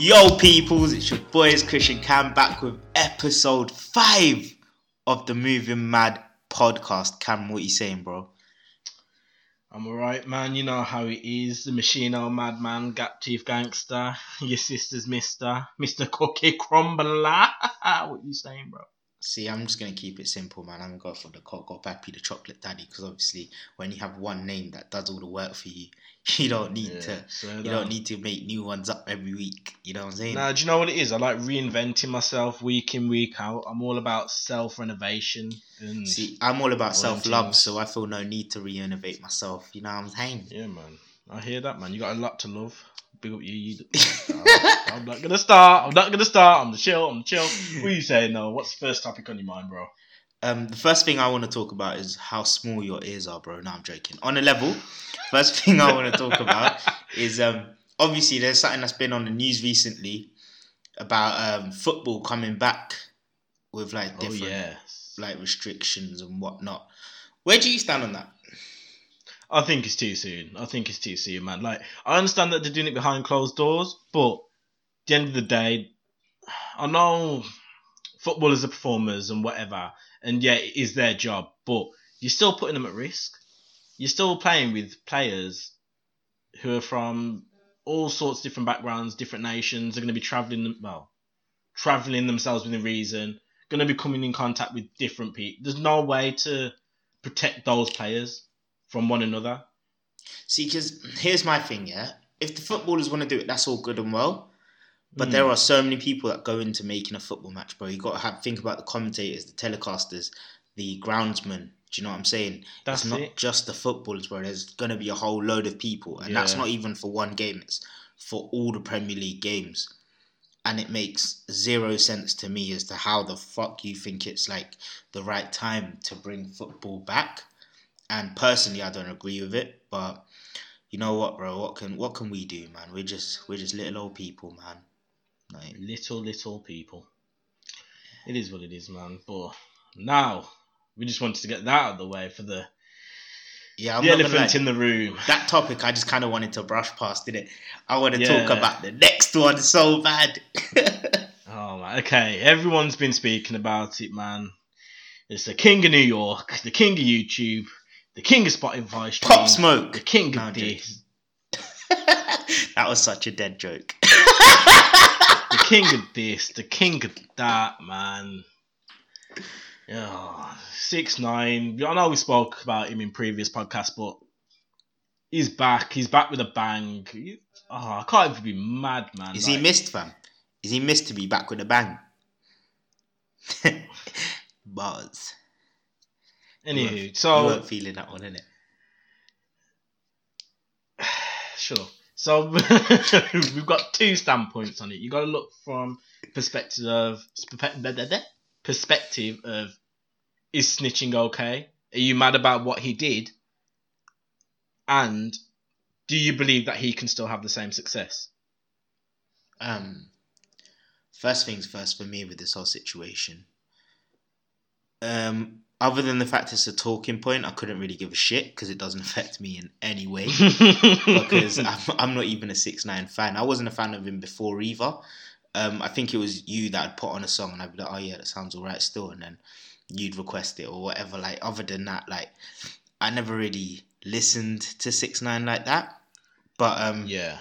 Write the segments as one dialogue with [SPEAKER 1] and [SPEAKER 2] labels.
[SPEAKER 1] Yo, peoples, it's your boys Christian Cam back with episode five of the Moving Mad podcast. Cam, what you saying, bro?
[SPEAKER 2] I'm alright, man. You know how it is. The machine old madman, gap teeth gangster, your sister's mister, Mr. Cookie Crumbler. what you saying, bro?
[SPEAKER 1] See, I'm just gonna keep it simple, man. I'm gonna go for the Coco Pappy, the chocolate daddy, because obviously, when you have one name that does all the work for you, you don't need
[SPEAKER 2] Yeah,
[SPEAKER 1] to.
[SPEAKER 2] so
[SPEAKER 1] You don't need to make new ones up every week. You know what I'm saying?
[SPEAKER 2] Nah, do you know what it is? I like reinventing myself week in, week out. I'm all about self renovation and
[SPEAKER 1] See, I'm all about self love, so I feel no need to re-innovate myself. You know what I'm saying?
[SPEAKER 2] yeah, man. I hear that, man. You got a lot to love. Big up you. you I'm not gonna start. I'm not gonna start. I'm the chill. I'm the chill. What are you saying? No. What's the first topic on your mind, bro?
[SPEAKER 1] Um, the first thing I want to talk about is how small your ears are, bro. No, I'm joking. On a level, first thing I want to talk about is um, obviously there's something that's been on the news recently about um, football coming back with like
[SPEAKER 2] Oh
[SPEAKER 1] different
[SPEAKER 2] yeah.
[SPEAKER 1] like restrictions and whatnot. Where do you stand on that?
[SPEAKER 2] I think it's too soon. I think it's too soon, man. Like, I understand that they're doing it behind closed doors, but the end of the day, I know footballers are performers and whatever, and yeah, it is their job, but you're still putting them at risk. You're still playing with players who are from all sorts of different backgrounds, different nations. They're going to be traveling, well, traveling themselves within reason. Going to be coming in contact with different people. There's no way to protect those players from one another.
[SPEAKER 1] See, because here's my thing, yeah. If the footballers want to do it, that's all good and well. But
[SPEAKER 2] Mm.
[SPEAKER 1] there are so many people that go into making a football match, bro. You got to have think about the commentators, the telecasters, the groundsmen. Do you know what I'm saying?
[SPEAKER 2] That's
[SPEAKER 1] it's not
[SPEAKER 2] it.
[SPEAKER 1] just the footballers, bro. There's gonna be a whole load of people, and that's not even for one game. It's for all the Premier League games, and it makes zero sense to me as to how the fuck you think it's like the right time to bring football back. And personally, I don't agree with it, but you know what, bro? What can what can we do, man? We're just we're just little old people, man. Like,
[SPEAKER 2] Little, little people. It is what it is, man. But now, we just wanted to get that out of the way for the,
[SPEAKER 1] yeah, I'm
[SPEAKER 2] the
[SPEAKER 1] not
[SPEAKER 2] elephant in the room.
[SPEAKER 1] that topic I just kind of wanted to brush past, didn't it? I want to
[SPEAKER 2] Yeah.
[SPEAKER 1] talk about the next one so bad.
[SPEAKER 2] Oh, man. Okay, everyone's been speaking about it, man. It's the king of New York, the king of YouTube, the king of Spotify stream,
[SPEAKER 1] Pop Smoke.
[SPEAKER 2] the king of
[SPEAKER 1] I'm
[SPEAKER 2] this,
[SPEAKER 1] that was such a dead joke.
[SPEAKER 2] the king of this, the king of that, man. Yeah, six nine. I know we spoke about him in previous podcasts, but he's back. He's back with a bang. Oh, I can't even be mad, man.
[SPEAKER 1] Is he missed, fam? Is he missed to be back with a bang? Buzz.
[SPEAKER 2] Anywho,
[SPEAKER 1] you
[SPEAKER 2] so
[SPEAKER 1] weren't feeling that one, innit?
[SPEAKER 2] sure. So we've got two standpoints on it. You got to look from perspective of perspective of is snitching okay? Are you mad about what he did? And do you believe that he can still have the same success?
[SPEAKER 1] Um, first things first for me with this whole situation. Um, other than the fact it's a talking point, I couldn't really give a shit because it doesn't affect me in any way. because I'm, I'm not even a six nine fan. I wasn't a fan of him before either. Um, I think it was you that had put on a song and I'd be like, oh yeah, that sounds alright still, and then you'd request it or whatever. Like other than that, like I never really listened to six nine like that. But um,
[SPEAKER 2] yeah.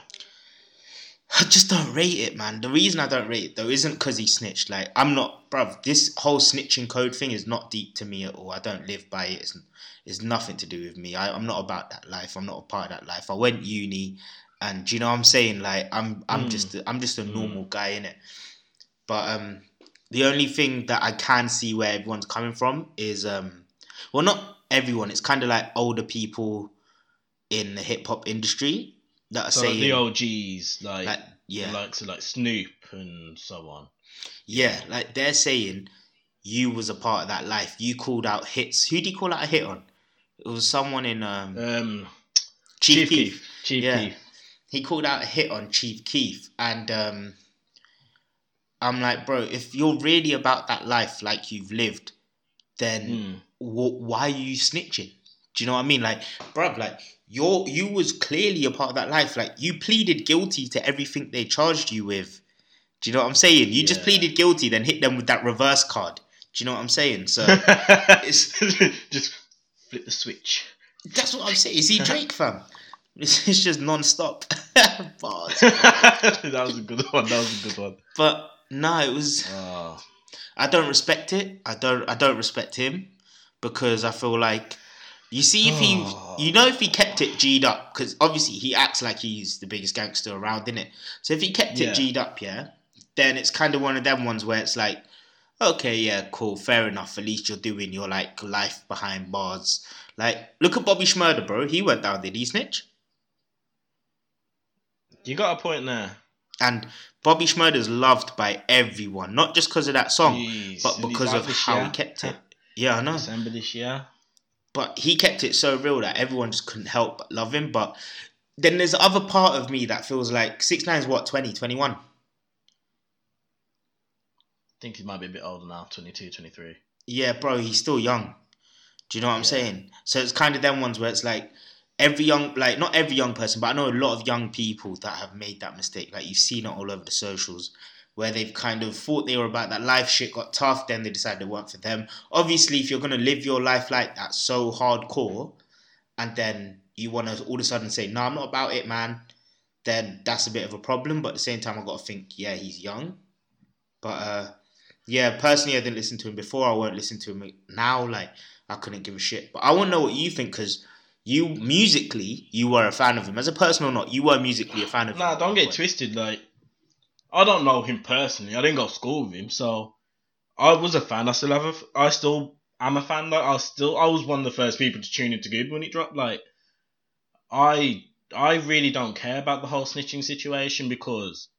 [SPEAKER 1] I just don't rate it, man. The reason I don't rate it though isn't because he snitched. Like I'm not, bruv. This whole snitching code thing is not deep to me at all. I don't live by it. It's, it's nothing to do with me. I, I'm not about that life. I'm not a part of that life. I went uni, and do you know what I'm saying? Like I'm, I'm
[SPEAKER 2] Mm.
[SPEAKER 1] just, I'm just a normal guy in it. But um, the only thing that I can see where everyone's coming from is um, well, not everyone. It's kind of like older people in the hip hop industry that are
[SPEAKER 2] So
[SPEAKER 1] saying
[SPEAKER 2] the OGs, like,
[SPEAKER 1] like, yeah,
[SPEAKER 2] the likes of like Snoop and so on.
[SPEAKER 1] Yeah, like they're saying you was a part of that life. You called out hits. Who did you call out a hit on? It was someone in um,
[SPEAKER 2] Um,
[SPEAKER 1] Chief, Keef.
[SPEAKER 2] Chief
[SPEAKER 1] Yeah.
[SPEAKER 2] Keef.
[SPEAKER 1] He called out a hit on Chief Keef and um, I'm like, bro, if you're really about that life, like you've lived, then
[SPEAKER 2] Mm.
[SPEAKER 1] wh- why are you snitching? Do you know what I mean? Like, bruv, like you're you was clearly a part of that life. Like you pleaded guilty to everything they charged you with Do you know what I'm saying? You just pleaded guilty, then hit them with that reverse card. Do you know what I'm saying? So it's
[SPEAKER 2] just flip the switch.
[SPEAKER 1] that's what I'm saying. Is he Drake, fam? It's, it's just non-stop bars.
[SPEAKER 2] that was a good one. That was a good one.
[SPEAKER 1] But no, it was.
[SPEAKER 2] Oh.
[SPEAKER 1] I don't respect it. I don't. I don't respect him because I feel like you see if he,
[SPEAKER 2] Oh.
[SPEAKER 1] you know, if he kept it g'd up because obviously he acts like he's the biggest gangster around, innit? So if he kept
[SPEAKER 2] Yeah.
[SPEAKER 1] it g'd up, yeah, then it's kind of one of them ones where it's like, okay, yeah, cool, fair enough. At least you're doing your like life behind bars. Like, look at Bobby Shmurda, bro. He went down. Did he snitch?
[SPEAKER 2] You got a point there.
[SPEAKER 1] And Bobby Shmurda's loved by everyone, not just because of that song,
[SPEAKER 2] Jeez.
[SPEAKER 1] but because of how
[SPEAKER 2] year.
[SPEAKER 1] he kept it. Yeah, I know.
[SPEAKER 2] December this year.
[SPEAKER 1] But he kept it so real that everyone just couldn't help but love him. But then there's the other part of me that feels like six nine is what 20, 21.
[SPEAKER 2] I think he might be a bit older now, 22, 23.
[SPEAKER 1] Yeah, bro, he's still young. Do you know what I'm
[SPEAKER 2] Yeah.
[SPEAKER 1] saying? So it's kind of them ones where it's like every young, like not every young person, but I know a lot of young people that have made that mistake. Like you've seen it all over the socials. Where they've kind of thought they were about that life shit, got tough, then they decided it weren't for them. Obviously, if you're gonna live your life like that so hardcore, and then you want to all of a sudden say, "No, I'm not about it, man," then that's a bit of a problem. But at the same time, I got to think, yeah, he's young. But uh, yeah, personally, I didn't listen to him before. I won't listen to him now. Like I couldn't give a shit. But I want to know what you think because you musically, you were a fan of him. As a person or not, you were musically a fan of him.
[SPEAKER 2] Nah, don't get twisted. Like, I don't know him personally. I didn't go to school with him, so I was a fan. I still have a. I still am a fan. Like, I still. I was one of the first people to tune into Good when it dropped. Like, I. I really don't care about the whole snitching situation because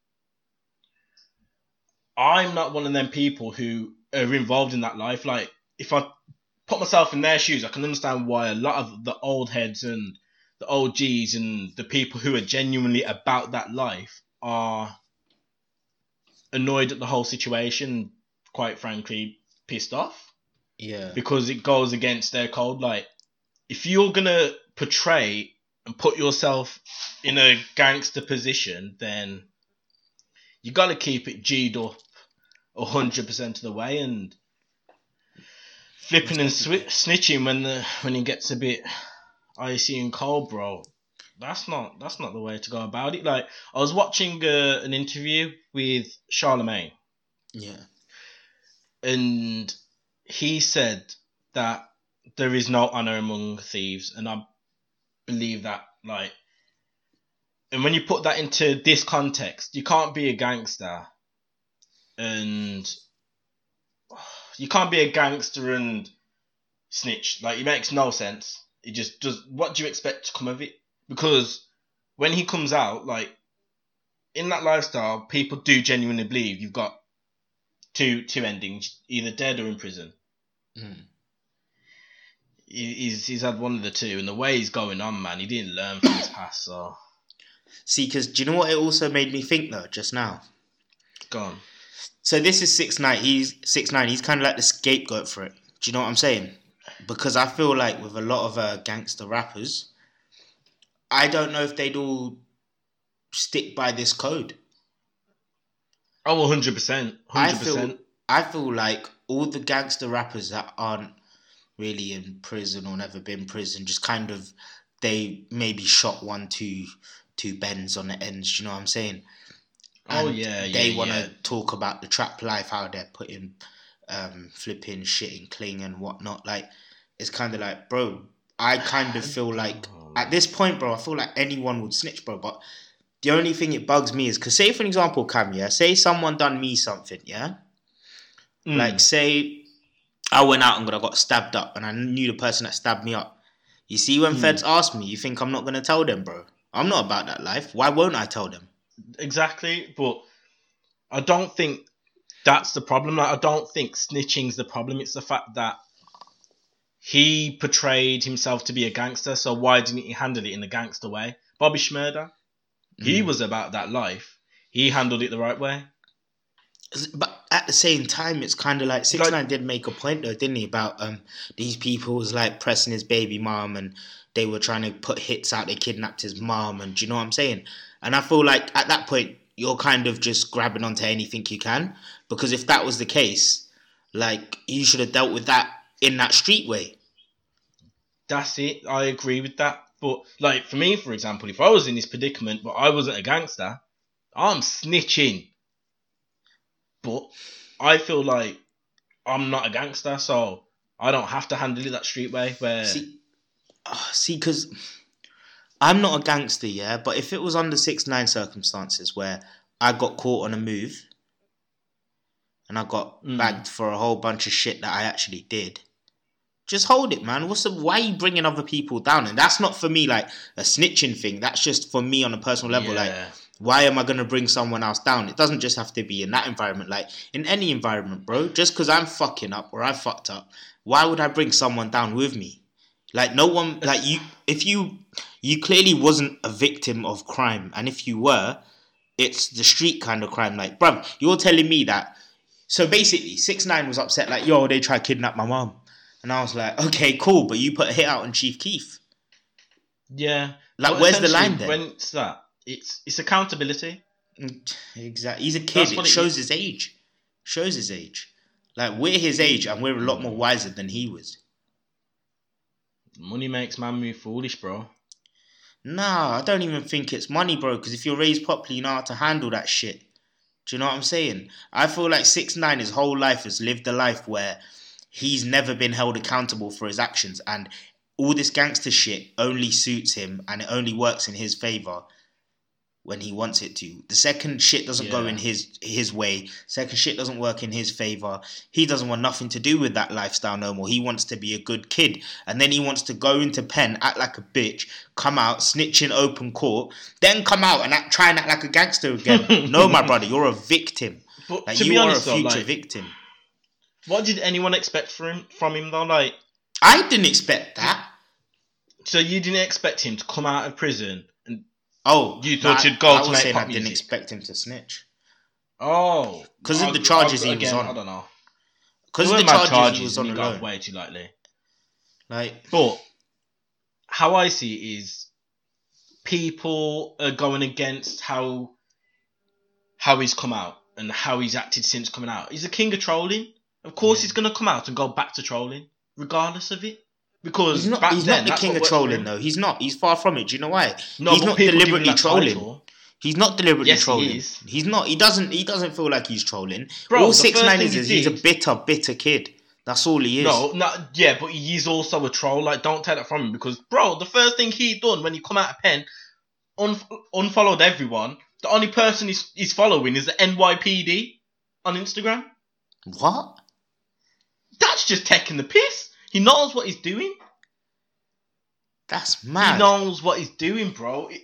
[SPEAKER 2] I'm not one of them people who are involved in that life. Like, if I put myself in their shoes, I can understand why a lot of the old heads and the OGs and the people who are genuinely about that life are annoyed at the whole situation, quite frankly, pissed off
[SPEAKER 1] Yeah.
[SPEAKER 2] because it goes against their code. Like, if you're gonna portray and put yourself in a gangster position, then you gotta keep it G'd up hundred percent of the way and flipping and swi- snitching when the when it gets a bit icy and cold, bro. That's not that's not the way to go about it. Like I was watching uh, an interview with Charlemagne
[SPEAKER 1] Yeah.
[SPEAKER 2] and he said that there is no honor among thieves, and I believe that. Like, and when you put that into this context, you can't be a gangster, and you can't be a gangster and snitch. Like, it makes no sense. It just does. What do you expect to come of it? Because when he comes out, like in that lifestyle, people do genuinely believe you've got two two endings, either dead or in prison.
[SPEAKER 1] Mm.
[SPEAKER 2] He- He's he's had one of the two, and the way he's going on, man, he didn't learn from his past. So
[SPEAKER 1] See, because do you know what it also made me think though? Just now.
[SPEAKER 2] go on.
[SPEAKER 1] So this is six nine. He's six nine. He's kind of like the scapegoat for it. Do you know what I'm saying? Because I feel like with a lot of uh, gangster rappers, I don't know if they'd all stick by this code.
[SPEAKER 2] Oh, 100 percent,
[SPEAKER 1] I
[SPEAKER 2] hundred
[SPEAKER 1] feel. I feel like all the gangster rappers that aren't really in prison or never been in prison, just kind of they maybe shot one two two bends on the ends. You know what I'm saying?
[SPEAKER 2] Oh yeah, yeah.
[SPEAKER 1] they want to
[SPEAKER 2] yeah.
[SPEAKER 1] talk about the trap life, how they're putting, um, flipping shit in cling and whatnot. Like, it's kind of like, bro, I kind of feel like
[SPEAKER 2] Oh,
[SPEAKER 1] at this point, bro, I feel like anyone would snitch, bro. But the only thing it bugs me is because, say, for example, Cam, yeah, say someone done me something, yeah,
[SPEAKER 2] Mm.
[SPEAKER 1] like say I went out and I got stabbed up, and I knew the person that stabbed me up. You see, when
[SPEAKER 2] Hmm.
[SPEAKER 1] feds ask me, you think I'm not gonna tell them, bro? I'm not about that life. Why won't I tell them?
[SPEAKER 2] exactly, but I don't think that's the problem. Like, I don't think snitching's the problem. It's the fact that he portrayed himself to be a gangster. So why didn't he handle it in a gangster way? Bobby Shmurda, he
[SPEAKER 1] Mm.
[SPEAKER 2] was about that life. He handled it the right way.
[SPEAKER 1] But at the same time, it's kind of like Six
[SPEAKER 2] Like-
[SPEAKER 1] Nine did make a point though, didn't he? About um these people was like pressing his baby mom, and they were trying to put hits out. They kidnapped his mom, and do you know what I'm saying? And I feel like at that point, you're kind of just grabbing onto anything you can. Because if that was the case, like you should have dealt with that in that street way.
[SPEAKER 2] That's it. I agree with that. But like for me, for example, if I was in this predicament but I wasn't a gangster, I'm snitching. But I feel like I'm not a gangster, so I don't have to handle it that street way. Where
[SPEAKER 1] See, uh, see, because I'm not a gangster, yeah. But if it was under six nine circumstances where I got caught on a move and I got
[SPEAKER 2] Mm.
[SPEAKER 1] bagged for a whole bunch of shit that I actually did, just hold it, man. What's the? Why are you bringing other people down? And that's not for me like a snitching thing. That's just for me on a personal level. Like, why am I gonna bring someone else down? It doesn't just have to be in that environment. Like in any environment, bro. Just because I'm fucking up or I fucked up, why would I bring someone down with me? Like no one. Like you. If you. You clearly wasn't a victim of crime, and if you were, it's the street kind of crime. Like, bro, you're telling me that. So basically, six nine was upset. Like, yo, they tried to kidnap my mom, and I was like, okay, cool, but you put a hit out on Chief Keef.
[SPEAKER 2] yeah.
[SPEAKER 1] Like,
[SPEAKER 2] But
[SPEAKER 1] where's the line then?
[SPEAKER 2] When it's that, it's it's accountability.
[SPEAKER 1] Mm, exactly. He's a kid. It
[SPEAKER 2] what it
[SPEAKER 1] shows his age. Shows his age. Like we're his age, and we're a lot more wiser than he was.
[SPEAKER 2] Money makes man move foolish, bro.
[SPEAKER 1] Nah, I don't even think it's money, bro. Because if you're raised properly, you know how to handle that shit. Do you know what I'm saying? I feel like six nine his whole life has lived a life where he's never been held accountable for his actions, and all this gangster shit only suits him, and it only works in his favor when he wants it to. The second shit doesn't go in his his way. Second shit doesn't work in his favor. He doesn't want nothing to do with that lifestyle no more. He wants to be a good kid, and then he wants to go into pen, act like a bitch, come out, snitch in open court, then come out and act, try and act like a gangster again. no, my brother, you're a victim.
[SPEAKER 2] But
[SPEAKER 1] Like
[SPEAKER 2] to
[SPEAKER 1] you
[SPEAKER 2] be
[SPEAKER 1] are
[SPEAKER 2] honest,
[SPEAKER 1] a
[SPEAKER 2] though,
[SPEAKER 1] future
[SPEAKER 2] like,
[SPEAKER 1] victim.
[SPEAKER 2] What did anyone expect from him, from him though? Like,
[SPEAKER 1] I didn't expect that.
[SPEAKER 2] so you didn't expect him to come out of prison and
[SPEAKER 1] Oh,
[SPEAKER 2] You thought you'd go
[SPEAKER 1] I
[SPEAKER 2] to
[SPEAKER 1] was saying I didn't expect him to snitch
[SPEAKER 2] oh,
[SPEAKER 1] 'Cause of the charges
[SPEAKER 2] I-
[SPEAKER 1] he was on.
[SPEAKER 2] I don't know.
[SPEAKER 1] because of the
[SPEAKER 2] weren't
[SPEAKER 1] charges, he was on
[SPEAKER 2] he
[SPEAKER 1] alone.
[SPEAKER 2] way too lightly.
[SPEAKER 1] Like,
[SPEAKER 2] But how I see it is people are going against how how he's come out and how he's acted since coming out. He's a king of trolling. Of course,
[SPEAKER 1] Yeah.
[SPEAKER 2] he's going to come out and go back to trolling, regardless of it. Because
[SPEAKER 1] he's not. He's
[SPEAKER 2] then,
[SPEAKER 1] not the king of trolling though. He's not. He's far from it. Do you know why?
[SPEAKER 2] No,
[SPEAKER 1] He's not
[SPEAKER 2] people give him
[SPEAKER 1] deliberately trolling.
[SPEAKER 2] title.
[SPEAKER 1] He's not deliberately
[SPEAKER 2] Yes, he
[SPEAKER 1] trolling.
[SPEAKER 2] is.
[SPEAKER 1] He's not. He doesn't. He doesn't feel like he's trolling.
[SPEAKER 2] Bro,
[SPEAKER 1] all six nine is
[SPEAKER 2] he
[SPEAKER 1] is he's a bitter, bitter kid. That's all he is.
[SPEAKER 2] No, no, yeah, but he's also a troll. Like, don't take that from him because, bro, the first thing he done when he come out of pen, un- unfollowed everyone. The only person he's, he's following is the NYPD on Instagram.
[SPEAKER 1] What?
[SPEAKER 2] Just taking the piss. He knows what he's doing.
[SPEAKER 1] That's mad.
[SPEAKER 2] He knows what he's doing, bro. It,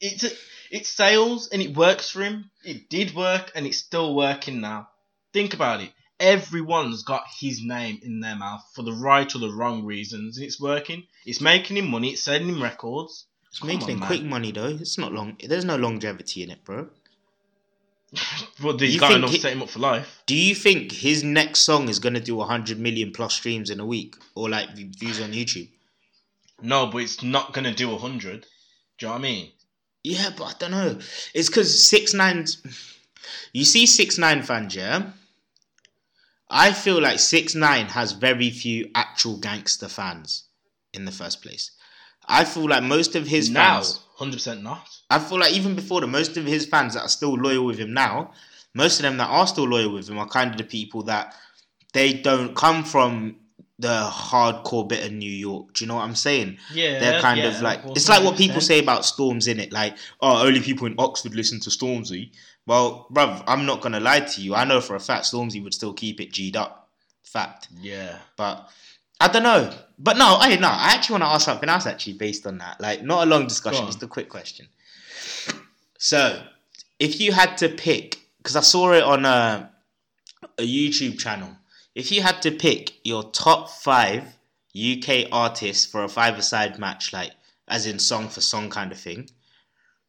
[SPEAKER 2] it's a, it's sales and it works for him. It did work and it's still working now. Think about it. Everyone's got his name in their mouth for the right or the wrong reasons, and it's working. It's making him money. It's selling him records.
[SPEAKER 1] It's
[SPEAKER 2] Come
[SPEAKER 1] making
[SPEAKER 2] on,
[SPEAKER 1] him
[SPEAKER 2] man.
[SPEAKER 1] quick money though. It's not long. There's no longevity in it, bro.
[SPEAKER 2] Well, he's
[SPEAKER 1] You
[SPEAKER 2] got
[SPEAKER 1] think
[SPEAKER 2] enough
[SPEAKER 1] he-
[SPEAKER 2] set him up for life.
[SPEAKER 1] Do you think his next song is gonna do hundred million plus streams in a week or like views on YouTube?
[SPEAKER 2] No, but it's not gonna do a hundred. Do you know what I mean?
[SPEAKER 1] Yeah, but I don't know. It's because six nines. You see six nine fans, yeah. I feel like six nine has very few actual gangster fans in the first place. I feel like most of his
[SPEAKER 2] now,
[SPEAKER 1] fans.
[SPEAKER 2] hundred percent not.
[SPEAKER 1] I feel like even before the most of his fans that are still loyal with him now, most of them that are still loyal with him are kind of the people that they don't come from the hardcore bit of New York. Do you know what I'm saying?
[SPEAKER 2] Yeah,
[SPEAKER 1] They're kind
[SPEAKER 2] yeah,
[SPEAKER 1] of like
[SPEAKER 2] course,
[SPEAKER 1] it's like what people say about Storms in it, like, oh, only people in Oxford listen to Stormzy. Well, bruv, I'm not gonna lie to you. I know for a fact Stormzy would still keep it G'd up. Fact.
[SPEAKER 2] Yeah.
[SPEAKER 1] But I don't know. But no, I no, I actually want to ask something else actually based on that. Like not a long discussion, just a quick question. So, if you had to pick, because I saw it on a, a YouTube channel, if you had to pick your top five UK artists for a five-a-side match, like as in song for song kind of thing,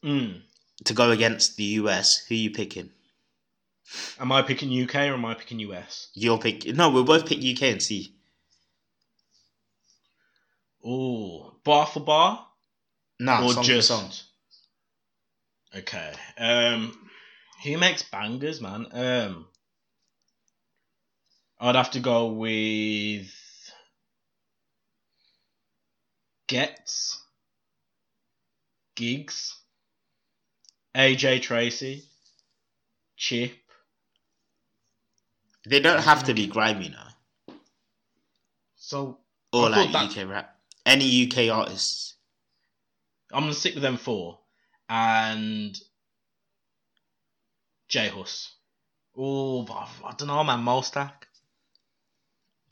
[SPEAKER 2] Mm.
[SPEAKER 1] to go against the US, who you picking?
[SPEAKER 2] Am I picking UK or am I picking US?
[SPEAKER 1] You'll pick. No, we'll both pick UK and see.
[SPEAKER 2] Oh, bar for bar
[SPEAKER 1] No,
[SPEAKER 2] or
[SPEAKER 1] song
[SPEAKER 2] just
[SPEAKER 1] for song.
[SPEAKER 2] Okay. Um, He makes bangers, man. Um, I'd have to go with Gets, Giggs, AJ Tracey, Chip.
[SPEAKER 1] They don't have to be grimy now.
[SPEAKER 2] So
[SPEAKER 1] Or
[SPEAKER 2] I
[SPEAKER 1] like
[SPEAKER 2] thought that-
[SPEAKER 1] UK rap. Any UK artists.
[SPEAKER 2] I'm gonna stick with them four, and J Hus. Oh, but I, don't know, man. MoStack.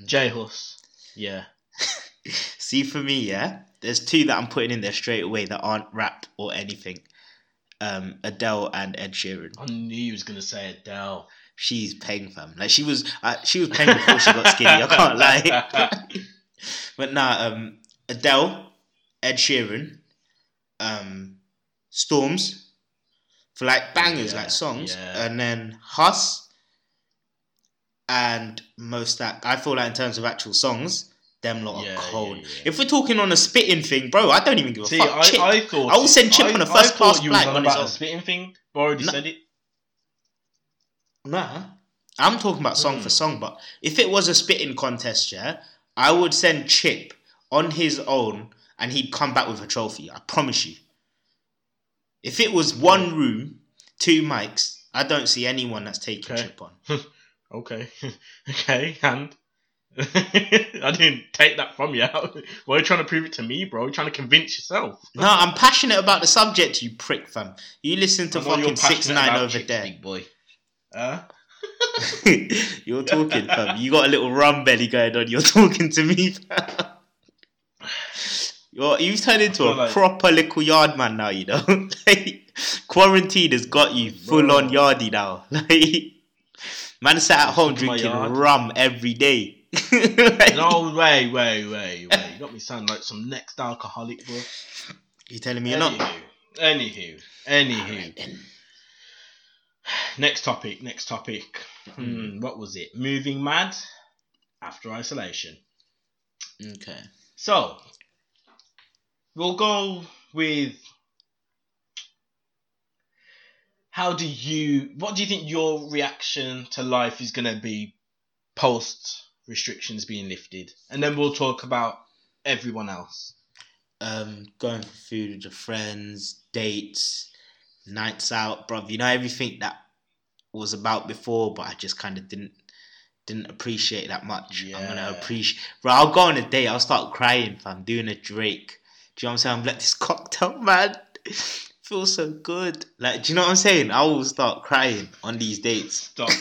[SPEAKER 2] J Hus. Yeah.
[SPEAKER 1] See for me, yeah, there's two that I'm putting in there straight away that aren't rap or anything. Um, Adele and Ed Sheeran.
[SPEAKER 2] I knew you was gonna say Adele.
[SPEAKER 1] She's paying fam. Like she was, uh, she was paying before she got skinny. I can't lie. but nah, um, Adele, Ed Sheeran, um, Storms for like bangers,
[SPEAKER 2] Yeah,
[SPEAKER 1] like songs,
[SPEAKER 2] yeah.
[SPEAKER 1] and then Hus and MoStack I feel like in terms of actual songs, them lot
[SPEAKER 2] Yeah,
[SPEAKER 1] are cold. If we're talking on a spitting thing, bro, I don't even give a
[SPEAKER 2] See,
[SPEAKER 1] fuck.
[SPEAKER 2] I,
[SPEAKER 1] Chip.
[SPEAKER 2] I thought
[SPEAKER 1] I will send Chip on a first
[SPEAKER 2] I
[SPEAKER 1] class
[SPEAKER 2] you
[SPEAKER 1] flight
[SPEAKER 2] on
[SPEAKER 1] his
[SPEAKER 2] about spitting thing. I already
[SPEAKER 1] No.
[SPEAKER 2] said it.
[SPEAKER 1] Nah. I'm talking about song
[SPEAKER 2] Hmm.
[SPEAKER 1] for song, but if it was a spitting contest, yeah, I would send Chip on his own and he'd come back with a trophy. I promise you. If it was one room, two mics, I don't see anyone that's taking
[SPEAKER 2] Okay.
[SPEAKER 1] Chip on.
[SPEAKER 2] Okay, okay, and I didn't take that from you. Why are you trying to prove it to me, bro? You're trying to convince yourself.
[SPEAKER 1] No, I'm passionate about the subject, you prick fam. You listen to
[SPEAKER 2] I know you're
[SPEAKER 1] fucking six nine over there.
[SPEAKER 2] big boy.
[SPEAKER 1] You're talking, fam. You got a little rum belly going on. You're talking to me, fam. You're, you've turned into a
[SPEAKER 2] like-
[SPEAKER 1] proper little yard man now, you know. like, quarantine has got you full on yardy now. Like, man sat at home
[SPEAKER 2] Look at my
[SPEAKER 1] drinking rum every day. Like,
[SPEAKER 2] no, way, way, way, way. You got me sounding like some next alcoholic, bro.
[SPEAKER 1] You telling me you're not?
[SPEAKER 2] Anywho, anywho, anywho.
[SPEAKER 1] Then.
[SPEAKER 2] Next topic, next topic.
[SPEAKER 1] Hmm.
[SPEAKER 2] Hmm, what was it? Moving mad after isolation.
[SPEAKER 1] Okay.
[SPEAKER 2] So, we'll go with how do you, what do you think your reaction to life is going to be post restrictions being lifted? And then we'll talk about everyone else.
[SPEAKER 1] um, going for food with your friends, dates, nights out, bruv. You know everything that was about before, but I just kind of didn't didn't appreciate that much. I'm gonna appreciate, bro. I'll go on a date. I'll start crying if I'm doing a Drake. Do you know what I'm saying? I'm like this cocktail, man. Feels so good. Like, do you know what I'm saying? I will start crying on these dates.
[SPEAKER 2] Stop,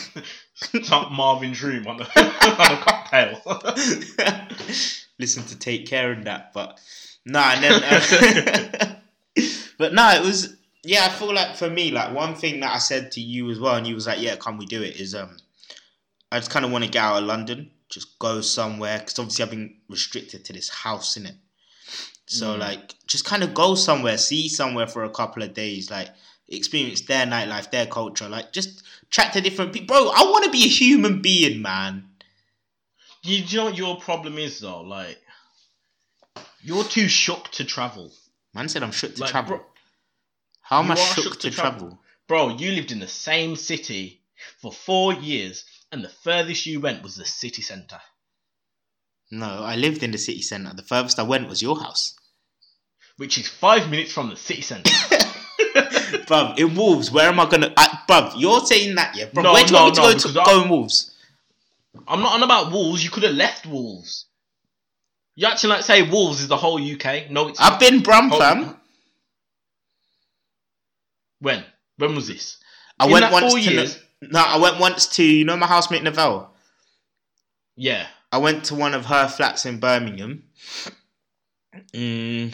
[SPEAKER 2] stop Marvin's room on a, on a cocktail.
[SPEAKER 1] listen to take care of that but nah and then uh, but nah it was yeah i feel like for me like one thing that i said to you as well and you was like yeah can we do it is um i just kind of want to get out of london just go somewhere because obviously i've been restricted to this house in it so
[SPEAKER 2] Mm.
[SPEAKER 1] like just kind of go somewhere see somewhere for a couple of days like experience their nightlife their culture like just chat to different people bro i want to be a human being man
[SPEAKER 2] you, you know what your problem is though? Like, you're too shook to travel.
[SPEAKER 1] man said i'm shook to
[SPEAKER 2] Like,
[SPEAKER 1] travel
[SPEAKER 2] bro,
[SPEAKER 1] how am i shook,
[SPEAKER 2] shook
[SPEAKER 1] to,
[SPEAKER 2] to
[SPEAKER 1] travel?
[SPEAKER 2] travel. bro, you lived in the same city for four years, and the furthest you went was the city centre.
[SPEAKER 1] No, I lived in the city centre. The furthest I went was your house.
[SPEAKER 2] which is five minutes from the city centre.
[SPEAKER 1] bruv, in Wolves, where am I gonna I, bruv, you're saying that, yeah? Bruv,
[SPEAKER 2] No,
[SPEAKER 1] where do you want me
[SPEAKER 2] no,
[SPEAKER 1] to
[SPEAKER 2] no,
[SPEAKER 1] go to go in Wolves?
[SPEAKER 2] I'm not on about Wolves. You could have left Wolves. You actually like say Wolves is the whole UK? No, it's
[SPEAKER 1] I've
[SPEAKER 2] not.
[SPEAKER 1] been Brum
[SPEAKER 2] Oh,
[SPEAKER 1] fam.
[SPEAKER 2] When? When was this?
[SPEAKER 1] I
[SPEAKER 2] in
[SPEAKER 1] went once
[SPEAKER 2] four
[SPEAKER 1] to
[SPEAKER 2] years?
[SPEAKER 1] no, I went once to you know my housemate Novelle.
[SPEAKER 2] Yeah.
[SPEAKER 1] I went to one of her flats in Birmingham. Mm.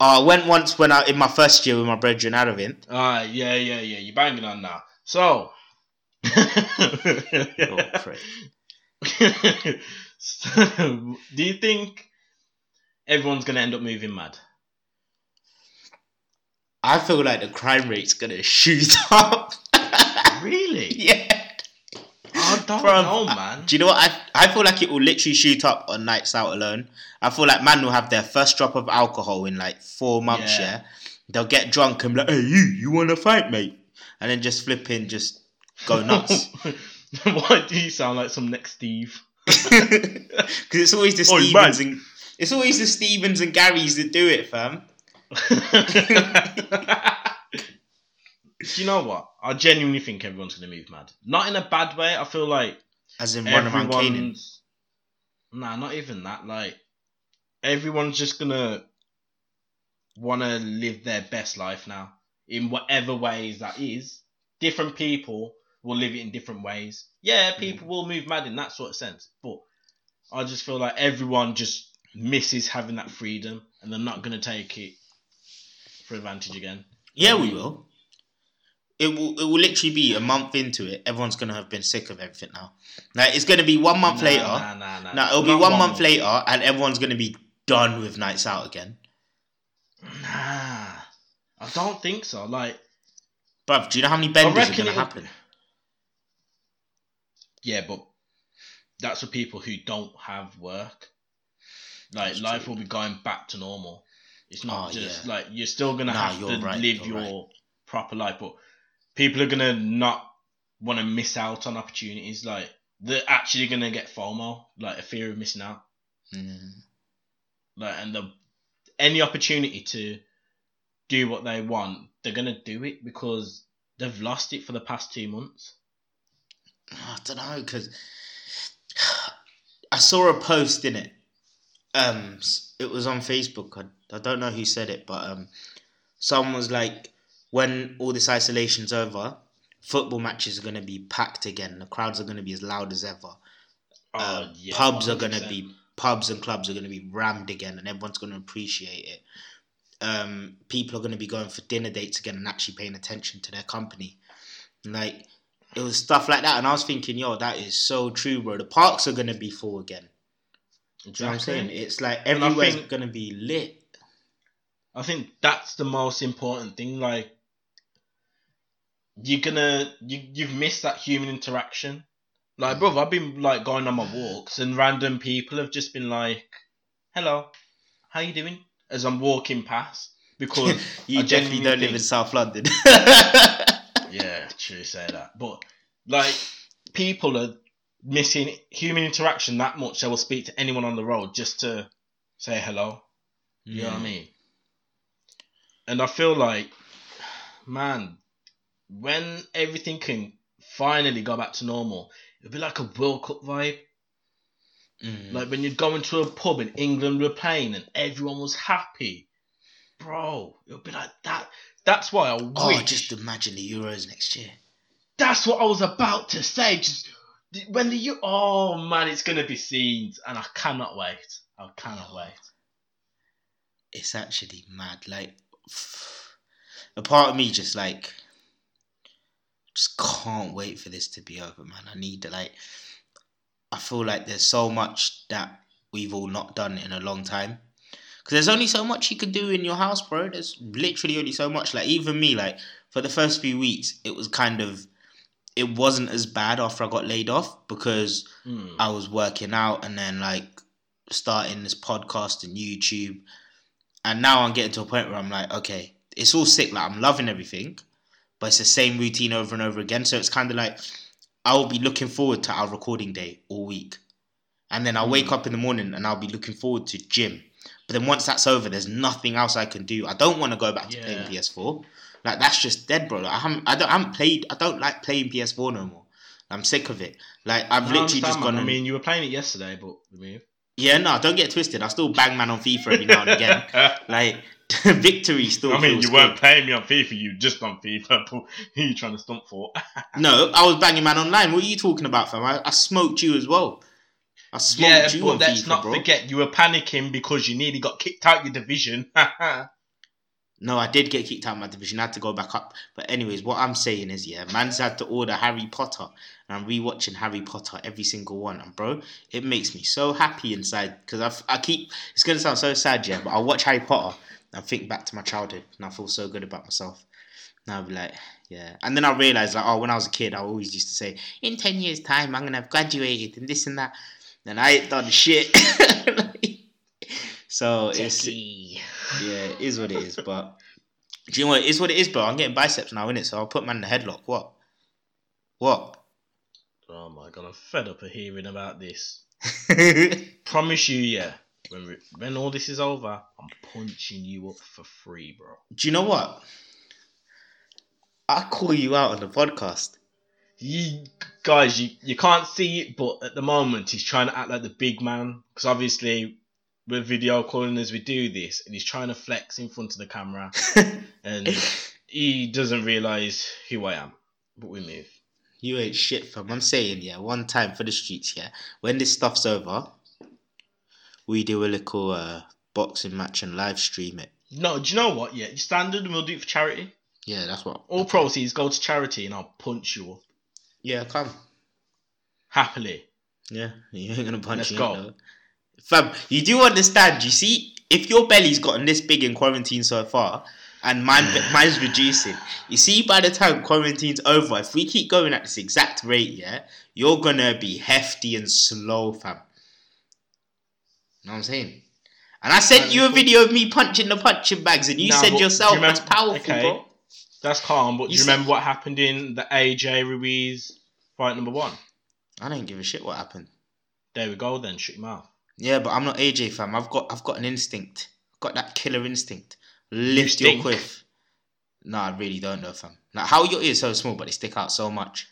[SPEAKER 1] Oh, I went once when I in my first year with my brethren Aravin.
[SPEAKER 2] Ah, yeah, yeah, yeah. You're banging on now. So. So, do you think everyone's gonna end up moving mad?
[SPEAKER 1] I feel like the crime rate's gonna shoot up.
[SPEAKER 2] Really?
[SPEAKER 1] yeah.
[SPEAKER 2] I don't know, man.
[SPEAKER 1] Do you know what? I, I feel like it will literally shoot up on nights out alone. I feel like man will have their first drop of alcohol in like four months,
[SPEAKER 2] Yeah.
[SPEAKER 1] yeah. they'll get drunk and be like, "Hey, you, you want to fight, mate?" And then just flip in, just go nuts.
[SPEAKER 2] Why do you sound like some next Steve?
[SPEAKER 1] Because it's always the
[SPEAKER 2] Oi,
[SPEAKER 1] Stevens
[SPEAKER 2] man.
[SPEAKER 1] and it's always the Stevens and Garys that do it, fam.
[SPEAKER 2] Do you know what? I genuinely think everyone's gonna move mad. Not in a bad way. I feel like
[SPEAKER 1] As in run around caning.
[SPEAKER 2] everyone's. Nah, not even that. Like everyone's just gonna want to live their best life now in whatever ways that is. Different people will live it in different ways. Yeah, mm. people will move mad in that sort of sense, but I just feel like everyone just misses having that freedom, and they're not gonna take it for advantage again.
[SPEAKER 1] Yeah, we will. It will. It will literally be a month into it. Everyone's gonna have been sick of everything now. Like it's gonna be one month
[SPEAKER 2] Nah,
[SPEAKER 1] later.
[SPEAKER 2] Nah, nah, nah.
[SPEAKER 1] No, it'll be
[SPEAKER 2] Not
[SPEAKER 1] one month later, and everyone's gonna be done with nights out again.
[SPEAKER 2] Nah, I don't think so. Like,
[SPEAKER 1] Bruv, do you know how many benders are gonna
[SPEAKER 2] it'll-
[SPEAKER 1] happen?
[SPEAKER 2] yeah, but that's for people who don't have work. Like,
[SPEAKER 1] That's
[SPEAKER 2] life
[SPEAKER 1] true.
[SPEAKER 2] will be going back to normal. It's not
[SPEAKER 1] Oh,
[SPEAKER 2] just
[SPEAKER 1] yeah.
[SPEAKER 2] like you're still gonna
[SPEAKER 1] Nah,
[SPEAKER 2] have to
[SPEAKER 1] right,
[SPEAKER 2] live your
[SPEAKER 1] right.
[SPEAKER 2] proper life, but people are gonna not want to miss out on opportunities. Like, they're actually gonna get FOMO, like a fear of missing out.
[SPEAKER 1] Mm.
[SPEAKER 2] Like, and the any opportunity to do what they want, they're gonna do it because they've lost it for the past two months.
[SPEAKER 1] I don't know because I saw a post in it. Um, it was on Facebook. I, I don't know who said it, but um, someone was like, when all this isolation's over, football matches are gonna be packed again. The crowds are gonna be as loud as ever. Uh,
[SPEAKER 2] Oh, yeah,
[SPEAKER 1] pubs are gonna be pubs and clubs are gonna be rammed again, and everyone's gonna appreciate it. Um, people are gonna be going for dinner dates again and actually paying attention to their company. Like it was stuff like that, and I was thinking, yo, that is so true, bro. The parks are gonna be full again. Do you know what I'm saying? It's like everywhere's gonna be lit.
[SPEAKER 2] I think that's the most important thing. Like, you're gonna you you've missed that human interaction. Like, bro, I've been like going on my walks, and random people have just been like, "Hello, how you doing?" As I'm walking past, because
[SPEAKER 1] you
[SPEAKER 2] I
[SPEAKER 1] definitely don't live in South London.
[SPEAKER 2] yeah, true, say that. But like, people are missing human interaction that much. They will speak to anyone on the road just to say hello. You know what I hmm. mean? And I feel like, man, when everything can finally go back to normal, it'll be like a World Cup vibe.
[SPEAKER 1] Mm.
[SPEAKER 2] Like when you'd go into a pub in England were playing and everyone was happy. Bro, it'll be like that. That's why I wish.
[SPEAKER 1] oh, just imagine the Euros next year.
[SPEAKER 2] That's what I was about to say. Just when the you, oh man, it's gonna be scenes, and I cannot wait. I cannot wait.
[SPEAKER 1] It's actually mad. Like a part of me just like just can't wait for this to be over, man. I need to like I feel like there's so much that we've all not done in a long time. Cause there's only so much you can do in your house, bro. There's literally only so much. Like even me, like for the first few weeks, it was kind of it wasn't as bad after I got laid off because
[SPEAKER 2] Mm.
[SPEAKER 1] I was working out and then like starting this podcast and YouTube. And now I'm getting to a point where I'm like, okay, it's all sick. Like I'm loving everything, but it's the same routine over and over again. So it's kind of like I will be looking forward to our recording day all week. And then I'll
[SPEAKER 2] Mm.
[SPEAKER 1] wake up in the morning and I'll be looking forward to gym. But then once that's over, there's nothing else I can do. I don't want to go back to
[SPEAKER 2] Yeah.
[SPEAKER 1] playing PS4. Like that's just dead, bro. Like, I haven't, I don't, I haven't played. I don't like playing PS4 no more. I'm sick of it. Like I've
[SPEAKER 2] I
[SPEAKER 1] literally just
[SPEAKER 2] man.
[SPEAKER 1] gone.
[SPEAKER 2] I mean, you were playing it yesterday, but
[SPEAKER 1] yeah, no, don't get twisted. I still bang man on FIFA every now and again. like victory still.
[SPEAKER 2] I mean,
[SPEAKER 1] feels
[SPEAKER 2] you weren't
[SPEAKER 1] good.
[SPEAKER 2] playing me on FIFA. You just on FIFA. But who are you trying to stump for?
[SPEAKER 1] No, I was banging man online. What are you talking about, fam? I, I smoked you as well. I smoked
[SPEAKER 2] yeah,
[SPEAKER 1] you
[SPEAKER 2] but
[SPEAKER 1] on
[SPEAKER 2] let's
[SPEAKER 1] FIFA,
[SPEAKER 2] not
[SPEAKER 1] bro.
[SPEAKER 2] forget you were panicking because you nearly got kicked out your division.
[SPEAKER 1] No, I did get kicked out of my division. I had to go back up. But anyways, what I'm saying is, yeah, man's had to order Harry Potter, and I'm rewatching Harry Potter every single one. And bro, it makes me so happy inside because I, I keep. It's gonna sound so sad, yeah, but I watch Harry Potter and think back to my childhood, and I feel so good about myself. And I'll be like, yeah. And then I realized, like, oh, when I was a kid, I always used to say, in ten years' time, I'm gonna have graduated and this and that. And I ain't done shit. so it's yeah, it is what it is. But Do you know what? It's what it is, bro. I'm getting biceps now, innit? So I'll put man in the headlock. What? What?
[SPEAKER 2] Oh my god, I'm fed up of hearing about this. Promise you, yeah. When we, when all this is over, I'm punching you up for free, bro.
[SPEAKER 1] Do you know what? I'll call you out on the podcast.
[SPEAKER 2] You guys, you, you can't see it, but at the moment he's trying to act like the big man because obviously we're video calling as we do this, and he's trying to flex in front of the camera, and he doesn't realize who I am. But we move.
[SPEAKER 1] You ain't shit, fam. I'm saying, yeah, one time for the streets, yeah. When this stuff's over, we do a little uh, boxing match and live stream it.
[SPEAKER 2] No, do you know what? Yeah, standard, and we'll do it for charity.
[SPEAKER 1] Yeah, that's what.
[SPEAKER 2] All proceeds go to charity, and I'll punch you up
[SPEAKER 1] Yeah, come.
[SPEAKER 2] happily.
[SPEAKER 1] Yeah, you ain't gonna punch
[SPEAKER 2] Let's
[SPEAKER 1] me
[SPEAKER 2] go.
[SPEAKER 1] though. Fam, you do understand, you see, if your belly's gotten this big in quarantine so far, and mine, mine's reducing, you see, by the time quarantine's over, if we keep going at this exact rate, yeah, you're gonna be hefty and slow, fam. Know what I'm saying? And I sent you a video of me punching the punching bags, and you said yourself,
[SPEAKER 2] you
[SPEAKER 1] that's powerful,
[SPEAKER 2] okay.
[SPEAKER 1] bro.
[SPEAKER 2] That's calm, but
[SPEAKER 1] You
[SPEAKER 2] do you remember what happened in the AJ Ruiz fight number one?
[SPEAKER 1] I don't give a shit what happened.
[SPEAKER 2] There we go. Then shut your mouth.
[SPEAKER 1] Yeah, but I'm not AJ fam. I've got I've got an instinct. I've got that killer instinct. Lift your quiff. No, I really don't know, fam. Like how your ears so small, but they stick out so much.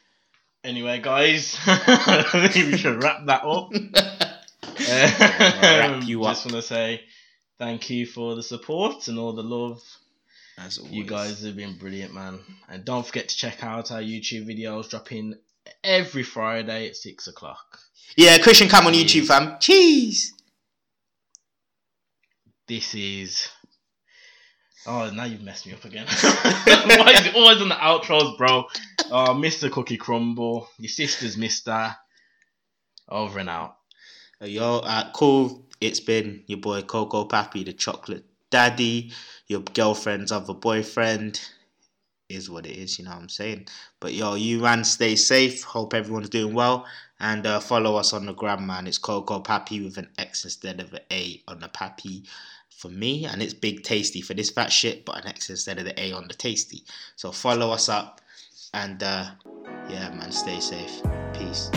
[SPEAKER 2] Anyway, guys, I think we should wrap that up.
[SPEAKER 1] Wrap um, you
[SPEAKER 2] Just want to say thank you for the support and all the love.
[SPEAKER 1] As always.
[SPEAKER 2] You guys have been brilliant, man. And don't forget to check out our YouTube videos dropping every Friday at six o'clock.
[SPEAKER 1] Yeah, Christian Cam on. YouTube, fam. Cheese.
[SPEAKER 2] This is. Oh, now you've messed me up again. Why is it always on the outros, bro? Oh, Mr. Cookie Crumble. Your sister's Mr. Over and out.
[SPEAKER 1] Yo, uh, cool. It's been your boy Coco Pappy, the chocolate daddy, your girlfriend's other boyfriend. Is what it is, you know what I'm saying? But yo, you man, stay safe. Hope everyone's doing well. And uh, follow us on the gram, man. It's Coco Pappy with an X instead of an A on the Pappy for me. And it's Big Tasty for this fat shit, but an X instead of the A on the Tasty. So follow us up. And uh, yeah, man, stay safe. Peace.